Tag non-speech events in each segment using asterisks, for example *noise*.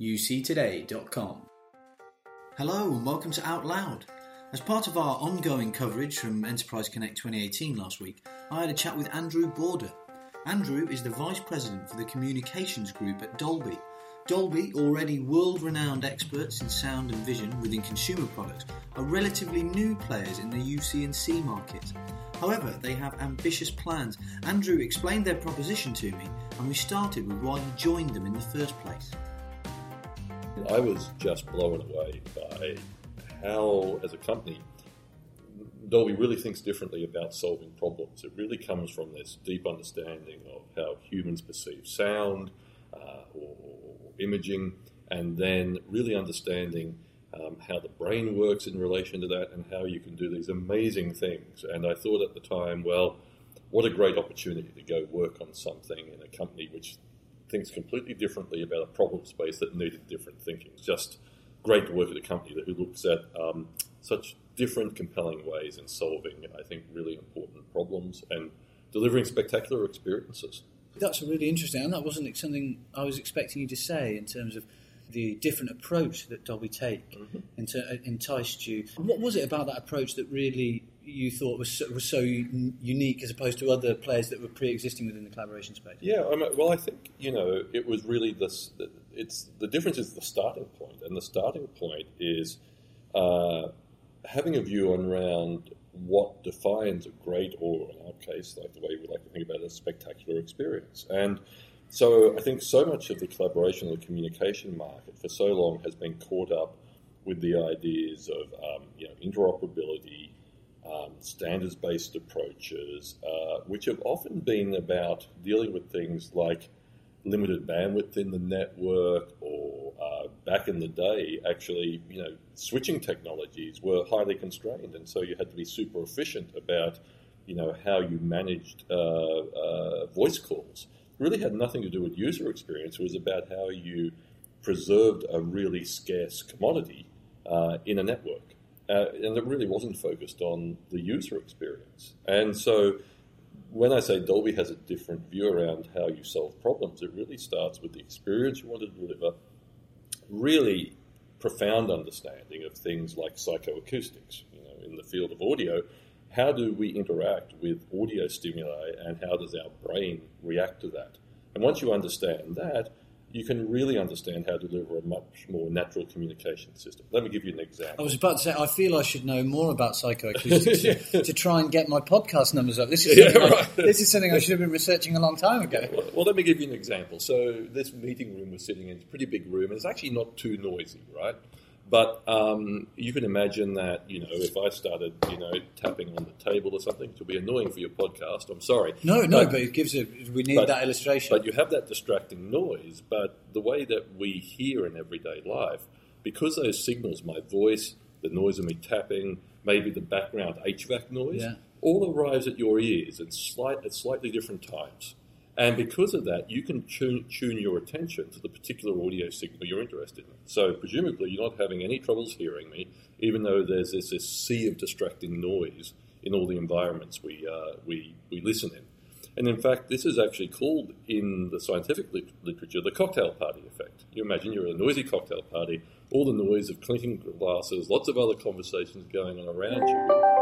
uctoday.com. Hello and welcome to Out Loud. As part of our ongoing coverage from Enterprise Connect 2018 last week, I had a chat with Andrew Border. Andrew is the Vice President for the Communications Group at Dolby. Dolby, already world renowned experts in sound and vision within consumer products, are relatively new players in the UC and C market. However, they have ambitious plans. Andrew explained their proposition to me, and we started with why he joined them in the first place. I was just blown away by how, as a company, Dolby really thinks differently about solving problems. It really comes from this deep understanding of how humans perceive sound uh, or, or, imaging, and then really understanding um, how the brain works in relation to that and how you can do these amazing things. And I thought at the time, well, what a great opportunity to go work on something in a company which thinks completely differently about a problem space that needed different thinking. Just great to work at a company that who looks at um, such different, compelling ways in solving, I think, really important problems and delivering spectacular experiences. That's really interesting, and that wasn't something I was expecting you to say in terms of the different approach that Dolby take mm-hmm. enticed you. What was it about that approach that really you thought was so, was so unique as opposed to other players that were pre-existing within the collaboration space? Yeah, I mean, well, I think you know it was really this. It's the difference is the starting point, and the starting point is uh, having a view on around what defines a great, or in our case, like the way we like to think about it, a spectacular experience, and. So I think so much of the collaboration and the communication market for so long has been caught up with the ideas of um, you know interoperability, um, standards-based approaches, uh, which have often been about dealing with things like limited bandwidth in the network, or uh, back in the day, actually, you know, switching technologies were highly constrained, and so you had to be super efficient about, you know, how you managed uh, uh voice calls. Really had nothing to do with user experience. It was about how you preserved a really scarce commodity uh, in a network. Uh, and it really wasn't focused on the user experience. And so when I say Dolby has a different view around how you solve problems, it really starts with the experience you want to deliver, really profound understanding of things like psychoacoustics. You know, in the field of audio, how do we interact with audio stimuli and how does our brain react to that? And once you understand that, you can really understand how to deliver a much more natural communication system. Let me give you an example. I was about to say, I feel I should know more about psychoacoustics *laughs* yeah. to, try and get my podcast numbers up. This is, yeah, right. I, this is something I should have been researching a long time ago. Well, well, let me give you an example. So, this meeting room we're sitting in is a pretty big room, and it's actually not too noisy, right? But um, you can imagine that, you know, if I started, you know, tapping on the table or something, it would be annoying for your podcast. I'm sorry. No, no, but, but it gives a, we need but, that illustration. But you have that distracting noise. But the way that we hear in everyday life, because those signals, my voice, the noise of me tapping, maybe the background HVAC noise, yeah. all arrives at your ears at, slight, at slightly different times. And because of that, you can tune, tune, your attention to the particular audio signal you're interested in. So, presumably, you're not having any troubles hearing me, even though there's this, this sea of distracting noise in all the environments we, uh, we, we listen in. And in fact, this is actually called in the scientific lit- literature the cocktail party effect. You imagine you're at a noisy cocktail party, all the noise of clinking glasses, lots of other conversations going on around you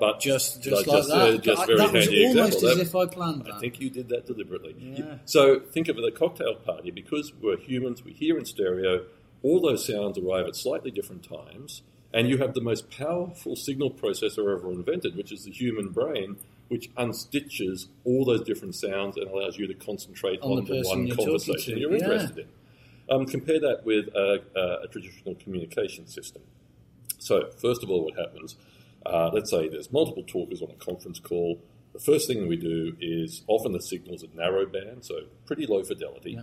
but just just like just, that. Uh, just very that was handy almost example. as if I planned that. I think you did that deliberately. Yeah. So think of a cocktail party because we're humans, we hear in stereo. All those sounds arrive at slightly different times, and you have the most powerful signal processor ever invented, which is the human brain, which unstitches all those different sounds and allows you to concentrate on, on the one conversation you're yeah. interested in. Um, compare that with a, a, a traditional communication system. So, first of all, what happens? Uh, let's say there's multiple talkers on a conference call. The first thing we do is often the signal's at narrow band, so pretty low fidelity. Yeah.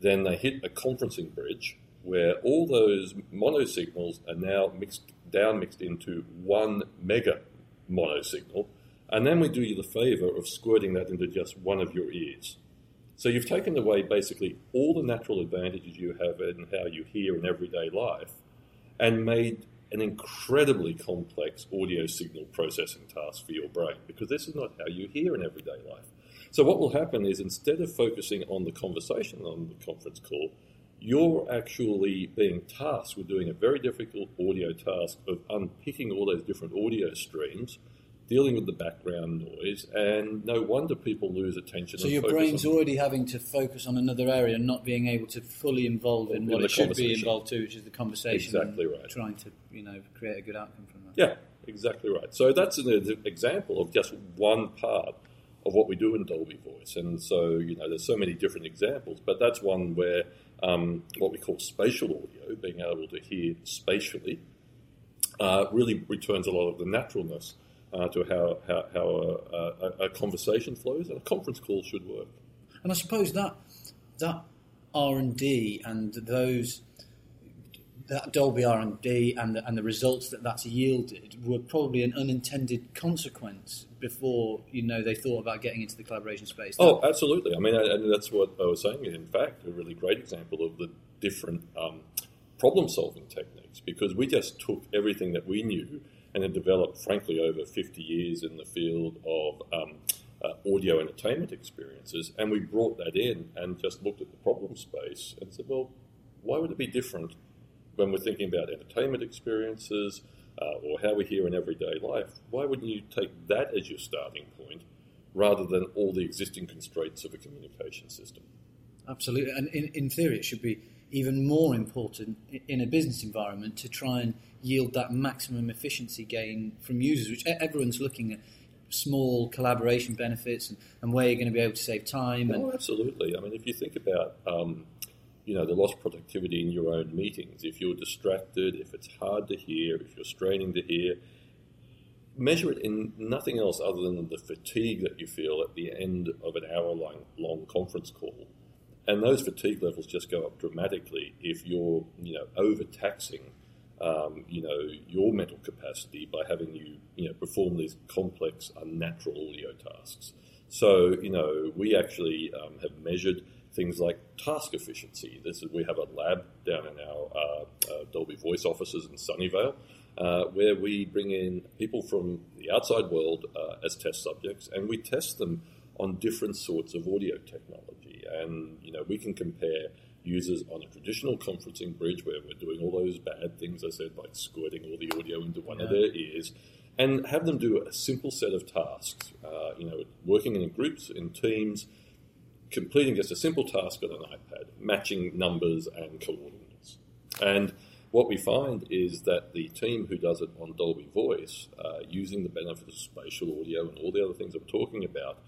Then they hit a conferencing bridge where all those mono signals are now mixed down mixed into one mega mono signal. And then we do you the favor of squirting that into just one of your ears. So you've taken away basically all the natural advantages you have in how you hear in everyday life and made an incredibly complex audio signal processing task for your brain because this is not how you hear in everyday life. So, what will happen is instead of focusing on the conversation on the conference call, you're actually being tasked with doing a very difficult audio task of unpicking all those different audio streams, dealing with the background noise, and no wonder people lose attention. So your brain's already having to focus on another area and not being able to fully involve in In what it should be involved to, which is the conversation. Exactly right. Trying to, you know, create a good outcome from that. Yeah, exactly right. So that's an example of just one part of what we do in Dolby Voice. And so, you know, there's so many different examples, but that's one where um, what we call spatial audio, being able to hear spatially, uh, really returns a lot of the naturalness uh, to how, how, how a, a, a conversation flows and a conference call should work. And I suppose that that R and D and those that Dolby R and D and the, and the results that that's yielded were probably an unintended consequence before you know they thought about getting into the collaboration space. Oh, absolutely. I mean, and that's what I was saying. In fact, a really great example of the different um, problem-solving techniques because we just took everything that we knew and had developed, frankly, over 50 years in the field of um, uh, audio entertainment experiences, and we brought that in and just looked at the problem space and said, well, why would it be different when we're thinking about entertainment experiences uh, or how we hear in everyday life? Why wouldn't you take that as your starting point rather than all the existing constraints of a communication system? Absolutely, and in, in theory, it should be even more important in a business environment to try and yield that maximum efficiency gain from users, which everyone's looking at small collaboration benefits and, and where you're going to be able to save time. And Oh, absolutely. I mean, if you think about, um, you know, the lost productivity in your own meetings, if you're distracted, if it's hard to hear, if you're straining to hear, measure it in nothing else other than the fatigue that you feel at the end of an hour-long long conference call. And those fatigue levels just go up dramatically if you're, you know, overtaxing, um, you know, your mental capacity by having you, you know, perform these complex, unnatural audio tasks. So, you know, we actually um, have measured things like task efficiency. This is we have a lab down in our uh, uh, Dolby Voice offices in Sunnyvale, uh, where we bring in people from the outside world uh, as test subjects, and we test them on different sorts of audio technology. And you know, we can compare users on a traditional conferencing bridge where we're doing all those bad things I said, like squirting all the audio into one of their ears, and have them do a simple set of tasks. Uh, you know, working in groups, in teams, completing just a simple task on an iPad, matching numbers and coordinates. And what we find is that the team who does it on Dolby Voice, uh, using the benefit of spatial audio and all the other things I'm talking about,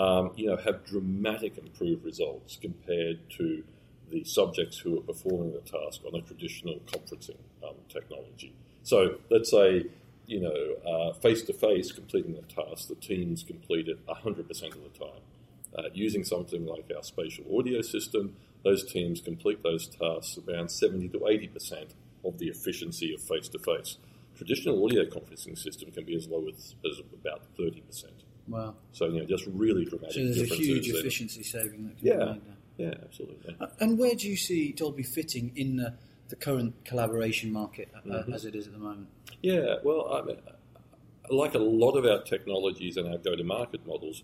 um, you know, have dramatic improved results compared to the subjects who are performing the task on a traditional conferencing um, technology. So let's say, you know, face to face completing the task, the teams complete it 100% of the time. Uh, using something like our spatial audio system, those teams complete those tasks around 70 to 80% of the efficiency of face to face. Traditional audio conferencing system can be as low as, as about 30%. Wow, So, you know, just really dramatic so there's a huge efficiency saving that can Yeah. be made there. Yeah, absolutely. Uh, And where do you see Dolby fitting in the, the current collaboration market uh, Mhm. as it is at the moment? Yeah, well, I mean, like a lot of our technologies and our go-to-market models,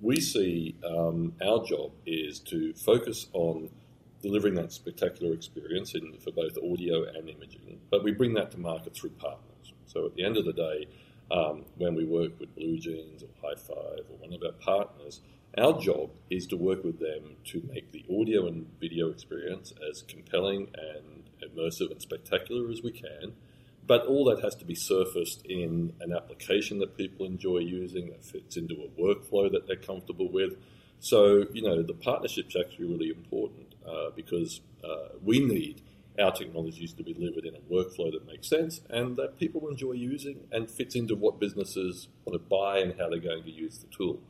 we see um, our job is to focus on delivering that spectacular experience in, for both audio and imaging, but we bring that to market through partners. So at the end of the day, um, when we work with BlueJeans or Highfive or one of our partners, our job is to work with them to make the audio and video experience as compelling and immersive and spectacular as we can. But all that has to be surfaced in an application that people enjoy using that fits into a workflow that they're comfortable with. So, you know, the partnership's actually really important uh, because uh, we need our technologies to be delivered in a workflow that makes sense and that people enjoy using and fits into what businesses want to buy and how they're going to use the tool.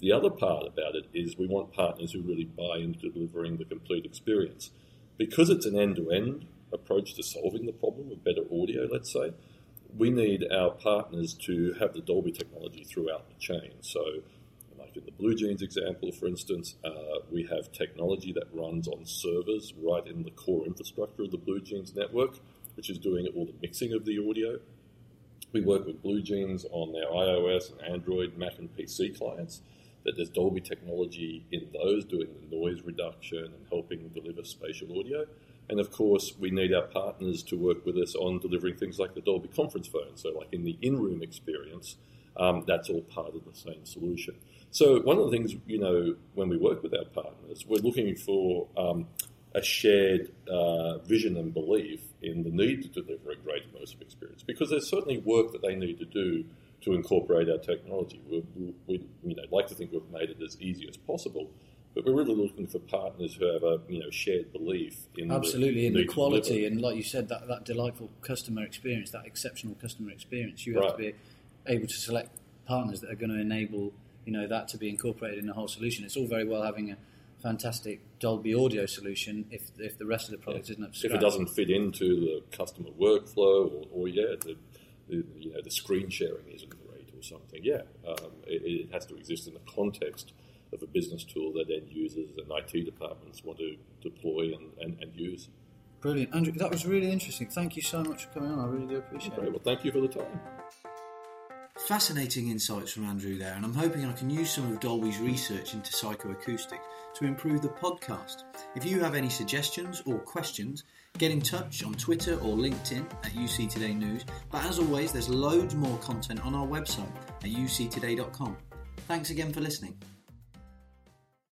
The other part about it is we want partners who really buy into delivering the complete experience. Because it's an end to end approach to solving the problem of better audio, let's say, we need our partners to have the Dolby technology throughout the chain. So, in the BlueJeans example, for instance, uh, we have technology that runs on servers right in the core infrastructure of the BlueJeans network, which is doing all the mixing of the audio. We work with BlueJeans on their iOS and Android, Mac, and PC clients that there's Dolby technology in those doing the noise reduction and helping deliver spatial audio. And of course, we need our partners to work with us on delivering things like the Dolby conference phone. So, like in the in room experience, um, that's all part of the same solution. So, one of the things, you know, when we work with our partners, we're looking for um, a shared uh, vision and belief in the need to deliver a great immersive experience because there's certainly work that they need to do to incorporate our technology. We, we, you know, like to think we've made it as easy as possible, but we're really looking for partners who have a you know shared belief in absolutely the in the quality and like you said that, that delightful customer experience, that exceptional customer experience. You have Right. to be able to select partners that are going to enable you know that to be incorporated in the whole solution. It's all very well having a fantastic Dolby audio solution if if the rest of the product isn't up to if it doesn't fit into the customer workflow, or, or yeah, the, the you know the screen sharing isn't great or something. Yeah, um, it, it has to exist in the context of a business tool that end users and IT departments want to deploy and, and, and use. Brilliant, Andrew. That was really interesting. Thank you so much for coming on. I really do appreciate Great. it. Well, thank you for the time. Fascinating insights from Andrew there, and I'm hoping I can use some of Dolby's research into psychoacoustics to improve the podcast. If you have any suggestions or questions, get in touch on Twitter or LinkedIn at UC Today News. But as always, there's loads more content on our website at uctoday.com. Thanks again for listening.